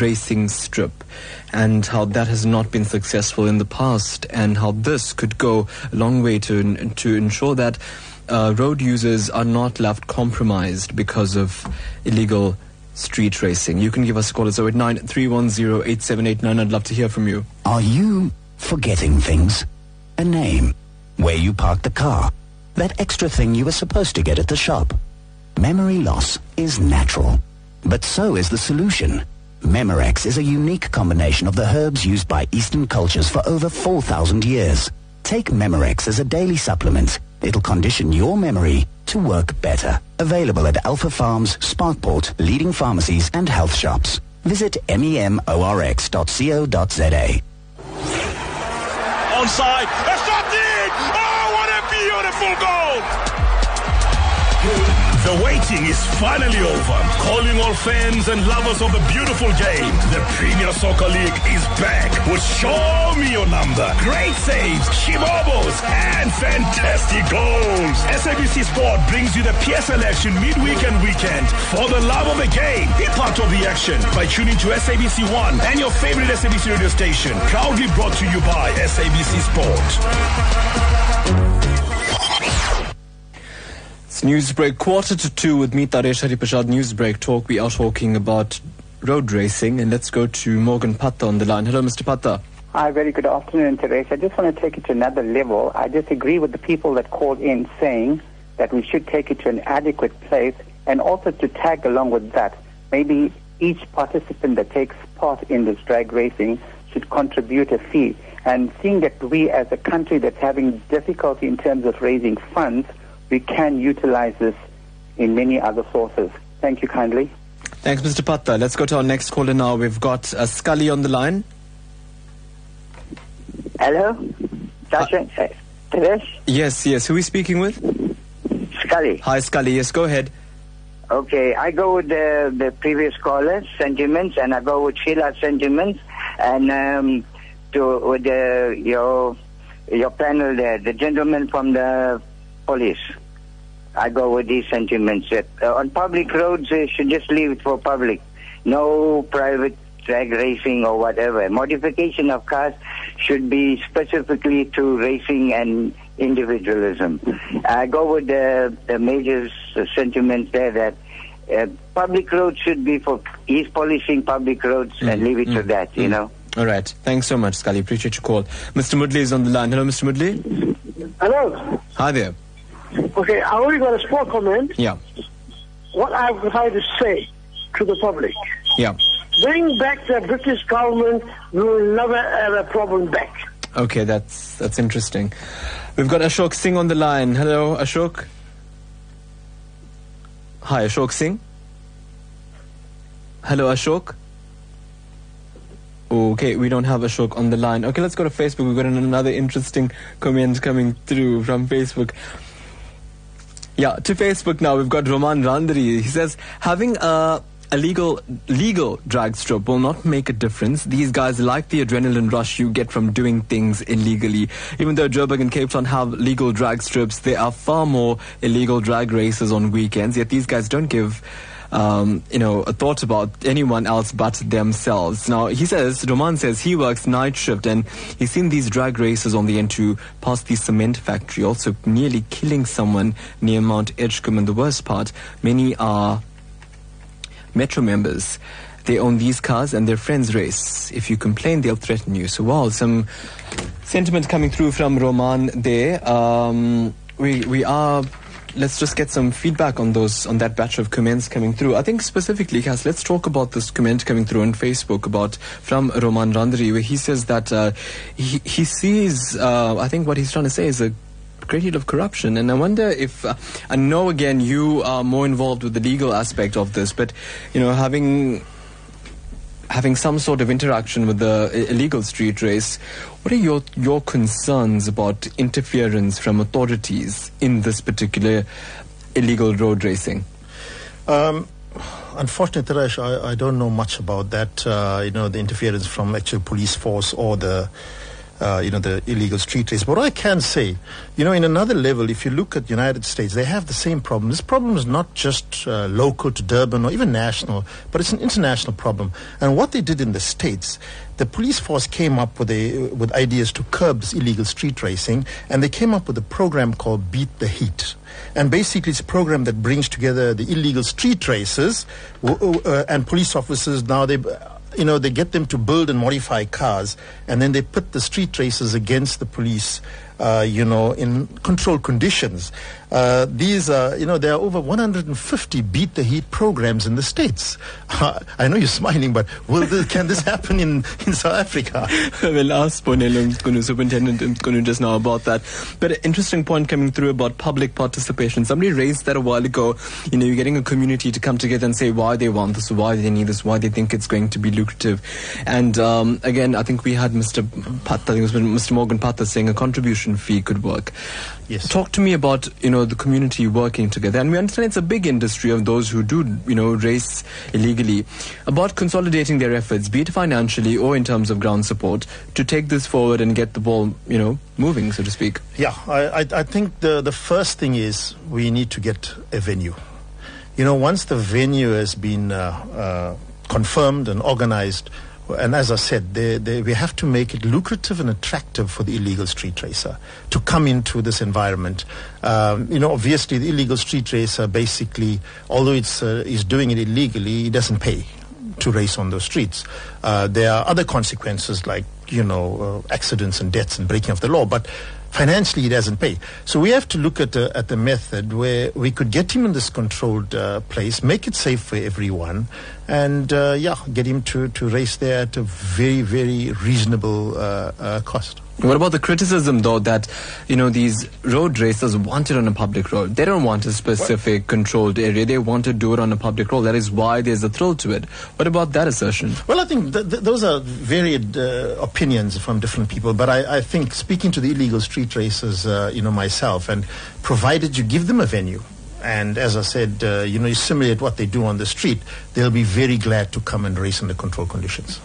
racing strip and how that has not been successful in the past and how this could go a long way to to ensure that uh, road users are not left compromised because of illegal street racing. You can give us a call at 089 310 I'd love to hear from you. Are you forgetting things? A name, where you parked the car, that extra thing you were supposed to get at the shop. Memory loss is natural, but so is the solution. Memorex is a unique combination of the herbs used by Eastern cultures for over 4,000 years. Take Memorex as a daily supplement. It'll condition your memory to work better. Available at Alpha Farms, Sparkport, leading pharmacies and health shops. Visit memorx.co.za. Onside. That's not it! Oh, what a beautiful goal! The waiting is finally over. Calling all fans and lovers of the beautiful game. The Premier Soccer League is back with Show Me Your Number. Great saves, shibobos, and fantastic goals. SABC Sport brings you the PSL action midweek and weekend. For the love of the game, be part of the action by tuning to SABC One and your favorite SABC radio station. Proudly brought to you by SABC Sport. It's Newsbreak quarter to two with me, Taresh Hareeparshad. Newsbreak talk. We are talking about road racing, and let's go to Morgan Patta on the line. Hello, Mr. Patta. Hi, very good afternoon, Teresa. I just want to take it to another level. I disagree with the people that called in saying that we should take it to an adequate place and also to tag along with that. Maybe each participant that takes part in this drag racing should contribute a fee. And seeing that we as a country that's having difficulty in terms of raising funds, we can utilize this in many other sources. Thank you kindly. Thanks, Mr. Patta. Let's go to our next caller now. We've got uh, Scully on the line. Hello? Sasha? Uh, Taresh? Yes, yes. Who are we speaking with? Scully. Hi, Scully. Yes, go ahead. Okay, I go with the, the previous caller's sentiments and I go with Sheila's sentiments and um, to with the, your your panel there, the gentleman from the police. I go with these sentiments. That, uh, on public roads, they should just leave it for public. No private drag racing or whatever. Modification of cars should be specifically to racing and individualism. I go with the, the major s- sentiments there that uh, public roads should be for, he's policing public roads and leave it to that, you know. All right. Thanks so much, Scully. Appreciate your call. Mr. Moodley is on the line. Hello, Mr. Moodley. Hello. Hi there. Okay, I only got a small comment. Yeah. What I've tried to say to the public, Yeah. bring back the British government, we will never have a problem back. Okay, that's that's interesting. We've got Ashok Singh on the line. Hello, Ashok. Hi, Ashok Singh. Hello, Ashok. Okay, we don't have Ashok on the line. Okay, let's go to Facebook. We've got another interesting comment coming through from Facebook. Yeah, to Facebook now. We've got Roman Randri. He says having a a legal legal drag strip will not make a difference. These guys like the adrenaline rush you get from doing things illegally. Even though Joburg and Cape Town have legal drag strips, there are far more illegal drag races on weekends. Yet these guys don't give um, you know, a thought about anyone else but themselves. Now, he says, Roman says he works night shift and he's seen these drag races on the N2 past the cement factory, also nearly killing someone near Mount Edgecombe. And the worst part, many are Metro members. They own these cars and their friends race. If you complain, they'll threaten you. So, wow, some sentiment coming through from Roman there. Um, we, we are let's just get some feedback on those on that batch of comments coming through. I think specifically, Cass, let's talk about this comment coming through on Facebook about from Roman Randri, where he says that uh, he he sees. Uh, I think what he's trying to say is a great deal of corruption, and I wonder if uh, I know again you are more involved with the legal aspect of this, but you know having having some sort of interaction with the illegal street race, what are your your concerns about interference from authorities in this particular illegal road racing? Um, unfortunately, Taresh, I, I don't know much about that. Uh, you know, the interference from actual police force or the uh, you know, the illegal street race. But what I can say, you know, in another level, if you look at the United States, they have the same problem. This problem is not just uh, local to Durban or even national, but it's an international problem. And what they did in the States, the police force came up with a, with ideas to curb this illegal street racing, and they came up with a program called Beat the Heat. And basically, it's a program that brings together the illegal street racers uh, and police officers. Now they you know, they get them to build and modify cars, and then they put the street racers against the police, uh, you know, in controlled conditions. Uh, these are, you know, there are over 150 beat the heat programs in the States. Uh, I know you're smiling, but will this, can this happen in, in South Africa? we'll ask Ponelo Superintendent Mkunu just now about that. But an interesting point coming through about public participation. Somebody raised that a while ago. You know, you're getting a community to come together and say why they want this, why they need this, why they think it's going to be lucrative. And um, again, I think we had Mr. Pat, I think it was Mr. Morgan Patha saying a contribution fee could work. Yes. Talk to me about, you know, the community working together. And we understand it's a big industry of those who do, you know, race illegally. About consolidating their efforts, be it financially or in terms of ground support, to take this forward and get the ball, you know, moving, so to speak. Yeah, I, I, I think the, the first thing is we need to get a venue. You know, once the venue has been uh, uh, confirmed and organized, and as I said, they, they, we have to make it lucrative and attractive for the illegal street racer to come into this environment. Um, you know, obviously, the illegal street racer basically, although it's uh, is doing it illegally, he doesn't pay to race on those streets. Uh, there are other consequences like you know uh, accidents and deaths and breaking of the law, but financially he doesn't pay. So we have to look at at the method where we could get him in this controlled uh, place, make it safe for everyone, and uh, yeah, get him to, to race there at a very, very reasonable uh, uh cost. What about the criticism, though, that you know these road racers want it on a public road? They don't want a specific what? controlled area. They want to do it on a public road. That is why there's a thrill to it. What about that assertion? Well, I think th- th- those are varied uh, opinions from different people. But I, I, think speaking to the illegal street racers, uh, you know, myself, and provided you give them a venue, and as I said, uh, you know, you simulate what they do on the street, they'll be very glad to come and race under controlled conditions.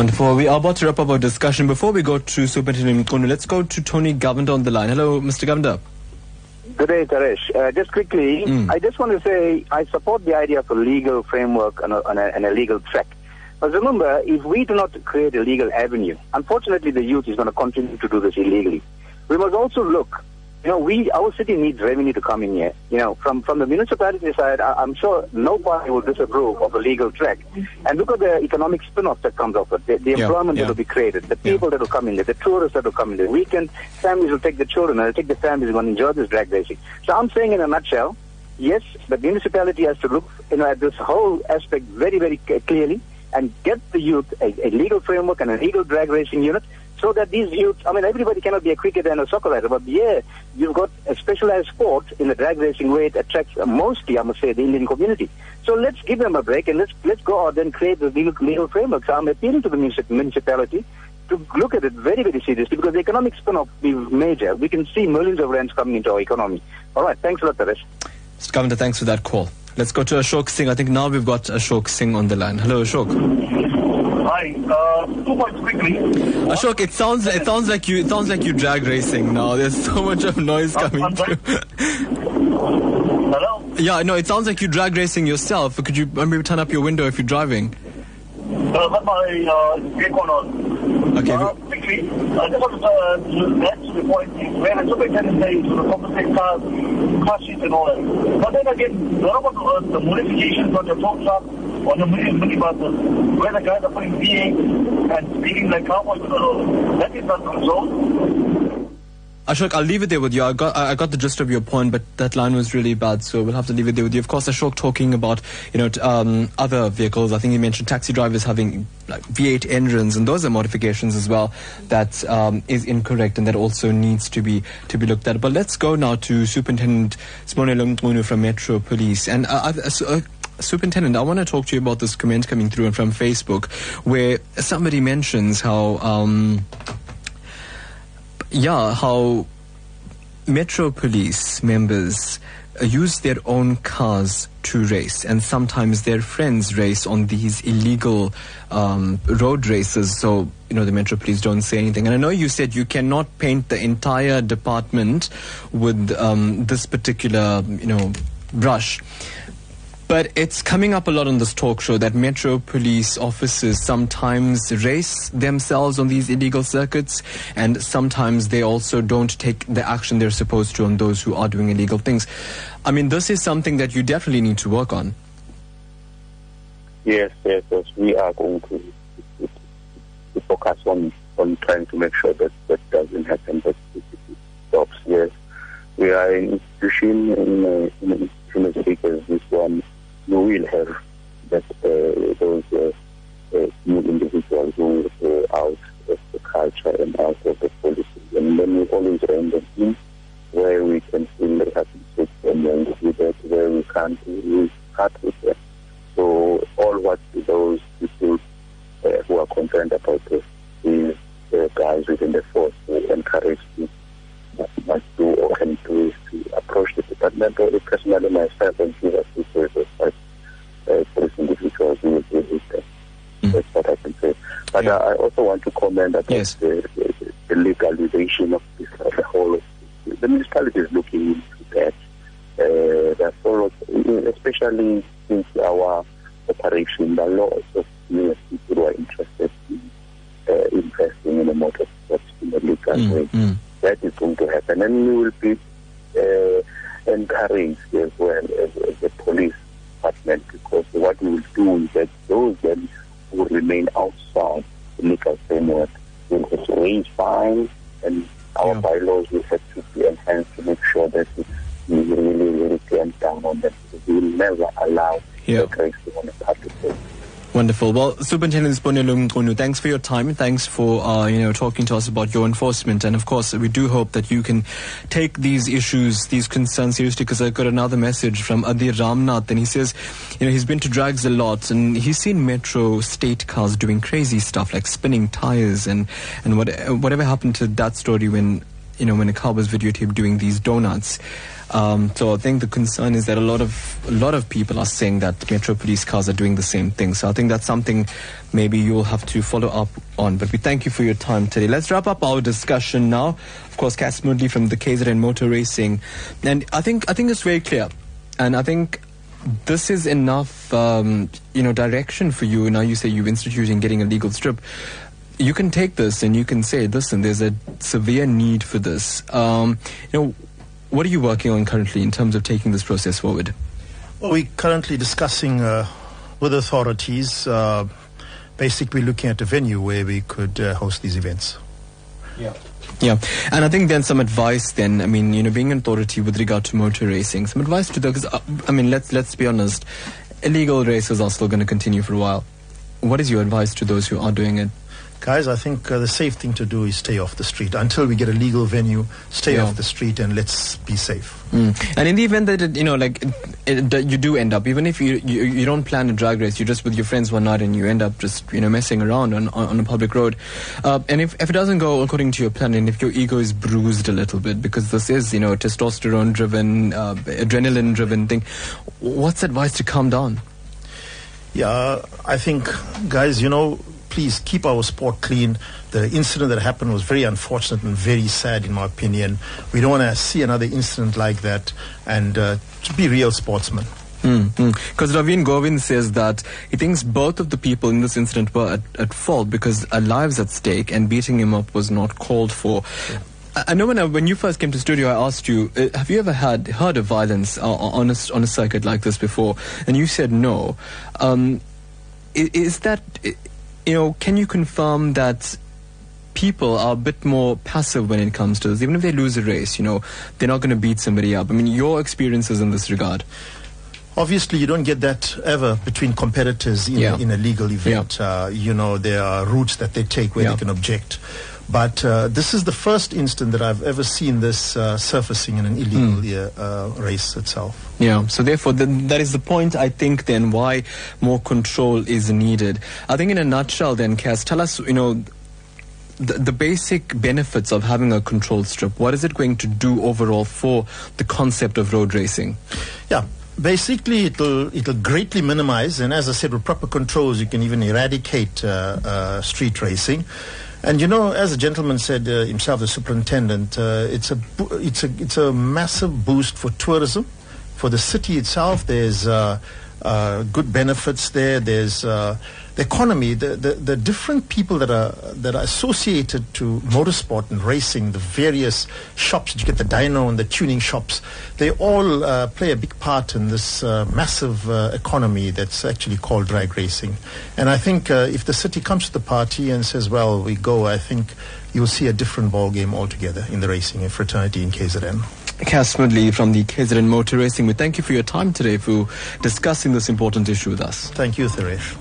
Wonderful. We are about to wrap up our discussion. Before we go to Superintendent Mkunu, let's go to Tony Govender on the line. Hello, Mr. Govender. Good day, Taresh. Uh, just quickly, mm. I just want to say I support the idea of a legal framework and a, and a, and a legal track. But remember, if we do not create a legal avenue, unfortunately the youth is going to continue to do this illegally. We must also look you know, we our city needs revenue to come in here. You know, from from the municipality side, I, am sure no party will disapprove of a legal track. And look at the economic spin-off that comes off it, the, the yeah, employment yeah. that will be created, the people yeah. that will come in there, the tourists that will come in there. Weekend families will take the children and they'll take the families and enjoy this drag racing. So I'm saying in a nutshell, yes, the municipality has to look you know at this whole aspect very very clearly and get the youth a, a legal framework and a legal drag racing unit so that these youths, I mean, everybody cannot be a cricketer and a soccer rider, but yeah, you've got a specialized sport in the drag racing way it attracts uh, mostly, I must say, the Indian community. So let's give them a break and let's let's go out and create the legal, legal framework. So I'm appealing to the municipality to look at it very, very seriously because the economic spin-off is major. We can see millions of rands coming into our economy. All right, thanks a lot, Taresh. Mr. Govender, thanks for that call. Let's go to Ashok Singh. I think now we've got Ashok Singh on the line. Hello, Ashok. Hi. Uh, two points quickly. Ashok, it sounds it sounds like you it sounds like you drag racing now. There's so much of noise coming I'm through. Hello. Yeah, no, it sounds like you drag racing yourself. Could you maybe turn up your window if you're driving? Uh, that's my uh, aircon on. Okay. Uh, quickly, I just want to uh, add to the point where the superintendent says to the compensate cars, car sheets and all that. But then again, what about uh, the modifications on the tow truck on the mini minibuses where the guys are putting V8 and speaking like cowboys on the road? That is not controlled. Ashok, I'll leave it there with you. I got I got the gist of your point, but that line was really bad, so we'll have to leave it there with you. Of course, Ashok talking about you know um, other vehicles. I think he mentioned taxi drivers having like V8 engines, and those are modifications as well. That um, is incorrect, and that also needs to be to be looked at. But let's go now to Superintendent Sibonelo Mkunu from Metro Police, and uh, uh, Superintendent, I want to talk to you about this comment coming through from Facebook, where somebody mentions how. Um, yeah, how Metro Police members uh, use their own cars to race, and sometimes their friends race on these illegal um, road races. So, you know, the Metro Police don't say anything. And I know you said you cannot paint the entire department with um, this particular, you know, brush. But it's coming up a lot on this talk show that Metro Police officers sometimes race themselves on these illegal circuits, and sometimes they also don't take the action they're supposed to on those who are doing illegal things. I mean, this is something that you definitely need to work on. Yes, yes, yes. We are going to, to, focus on, on trying to make sure that that doesn't happen, that it, stops. Yes, we are an institution in, uh, in institution as big as this one you will have that uh, those uh, uh, new individuals who uh, out of the culture and out of the policy. I also want to comment about Yes. the, the, the legalization of this, the whole the municipality Wonderful. Well, Superintendent Sponelo Mkunu, thanks for your time thanks for uh, you know talking to us about your enforcement. And of course, we do hope that you can take these issues, these concerns seriously. Because I got another message from Adir Ramnath, and he says, you know, he's been to drags a lot, and he's seen Metro state cars doing crazy stuff like spinning tires and and what, whatever happened to that story when you know when a car was videotaped doing these donuts. Um, so I think the concern is that a lot of a lot of people are saying that Metro Police cars are doing the same thing. So I think that's something maybe you'll have to follow up on. But we thank you for your time today. Let's wrap up our discussion now. Of course, Cass Moodley from the KZN Motor Racing, and I think I think it's very clear, and I think this is enough, um, you know, direction for you. Now you say you've instituting getting a legal strip. You can take this and you can say, listen, there's a severe need for this. Um, you know, what are you working on currently in terms of taking this process forward? Well, we're currently discussing uh, with authorities, uh, basically looking at a venue where we could uh, host these events. Yeah. Yeah, and I think then some advice. Then I mean, you know, being an authority with regard to motor racing, some advice to the. Cause, uh, I mean, let's let's be honest, illegal races are still going to continue for a while. What is your advice to those who are doing it? Guys, I think uh, the safe thing to do is stay off the street until we get a legal venue. Stay Yeah. off the street and let's be safe. Mm. And in the event that it, you know, like it, it, you do end up, even if you, you you don't plan a drag race, you're just with your friends one night and you end up just you know messing around on on, on a public road, uh, and if, if it doesn't go according to your plan, and if your ego is bruised a little bit because this is you know testosterone driven, uh, adrenaline driven thing, what's advice to calm down? Yeah, I think, guys, you know, please keep our sport clean. The incident that happened was very unfortunate and very sad, in my opinion. We don't want to see another incident like that, and uh, to be real sportsmen. Because Ravin Govind says that he thinks both of the people in this incident were at, at fault because a lives at stake and beating him up was not called for. I- I know when I, when you first came to studio, I asked you, uh, have you ever had heard of violence uh, on a on a circuit like this before? And you said no. Um, i- is that you know? Can you confirm that? People are a bit more passive when it comes to this. Even if they lose a race, you know, they're not going to beat somebody up. I mean, your experiences in this regard. Obviously, you don't get that ever between competitors in, Yeah. in a legal event. Uh, you know, there are routes that they take where Yeah. they can object. But uh, this is the first instant that I've ever seen this uh, surfacing in an illegal uh, uh, race itself. Yeah, so therefore, th- that is the point, I think, then, why more control is needed. I think, in a nutshell, then, Cass, tell us, you know, the, the basic benefits of having a control strip. What is it going to do overall for the concept of road racing? Yeah, basically it'll it'll greatly minimize and as i said with proper controls you can even eradicate uh, uh, street racing and you know as the gentleman said uh, himself the superintendent uh, it's a it's a it's a massive boost for tourism. For the city itself there's uh, uh, good benefits there there's uh, the economy, the, the, the different people that are that are associated to motorsport and racing, the various shops you get, the dyno and the tuning shops, they all uh, play a big part in this uh, massive uh, economy that's actually called drag racing. And I think if the city comes to the party and says, "Well, we go," I think you'll see a different ball game altogether in the racing fraternity in KZN. Cass Moodley from the KZN Motor Racing. We thank you for your time today for discussing this important issue with us. Thank you, Taresh.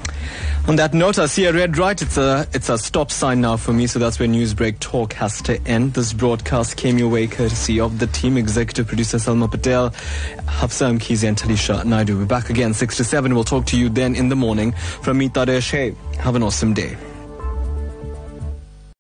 On that note, I see a red right. It's a it's a stop sign now for me, so that's where Newsbreak Talk has to end. This broadcast came your way courtesy of the team, executive producer Salma Patel, Hafsa Mkhize and Taliesha Naidoo. We're back again 6 to 7. We'll talk to you then in the morning. From me, Taresh. Hey, have an awesome day.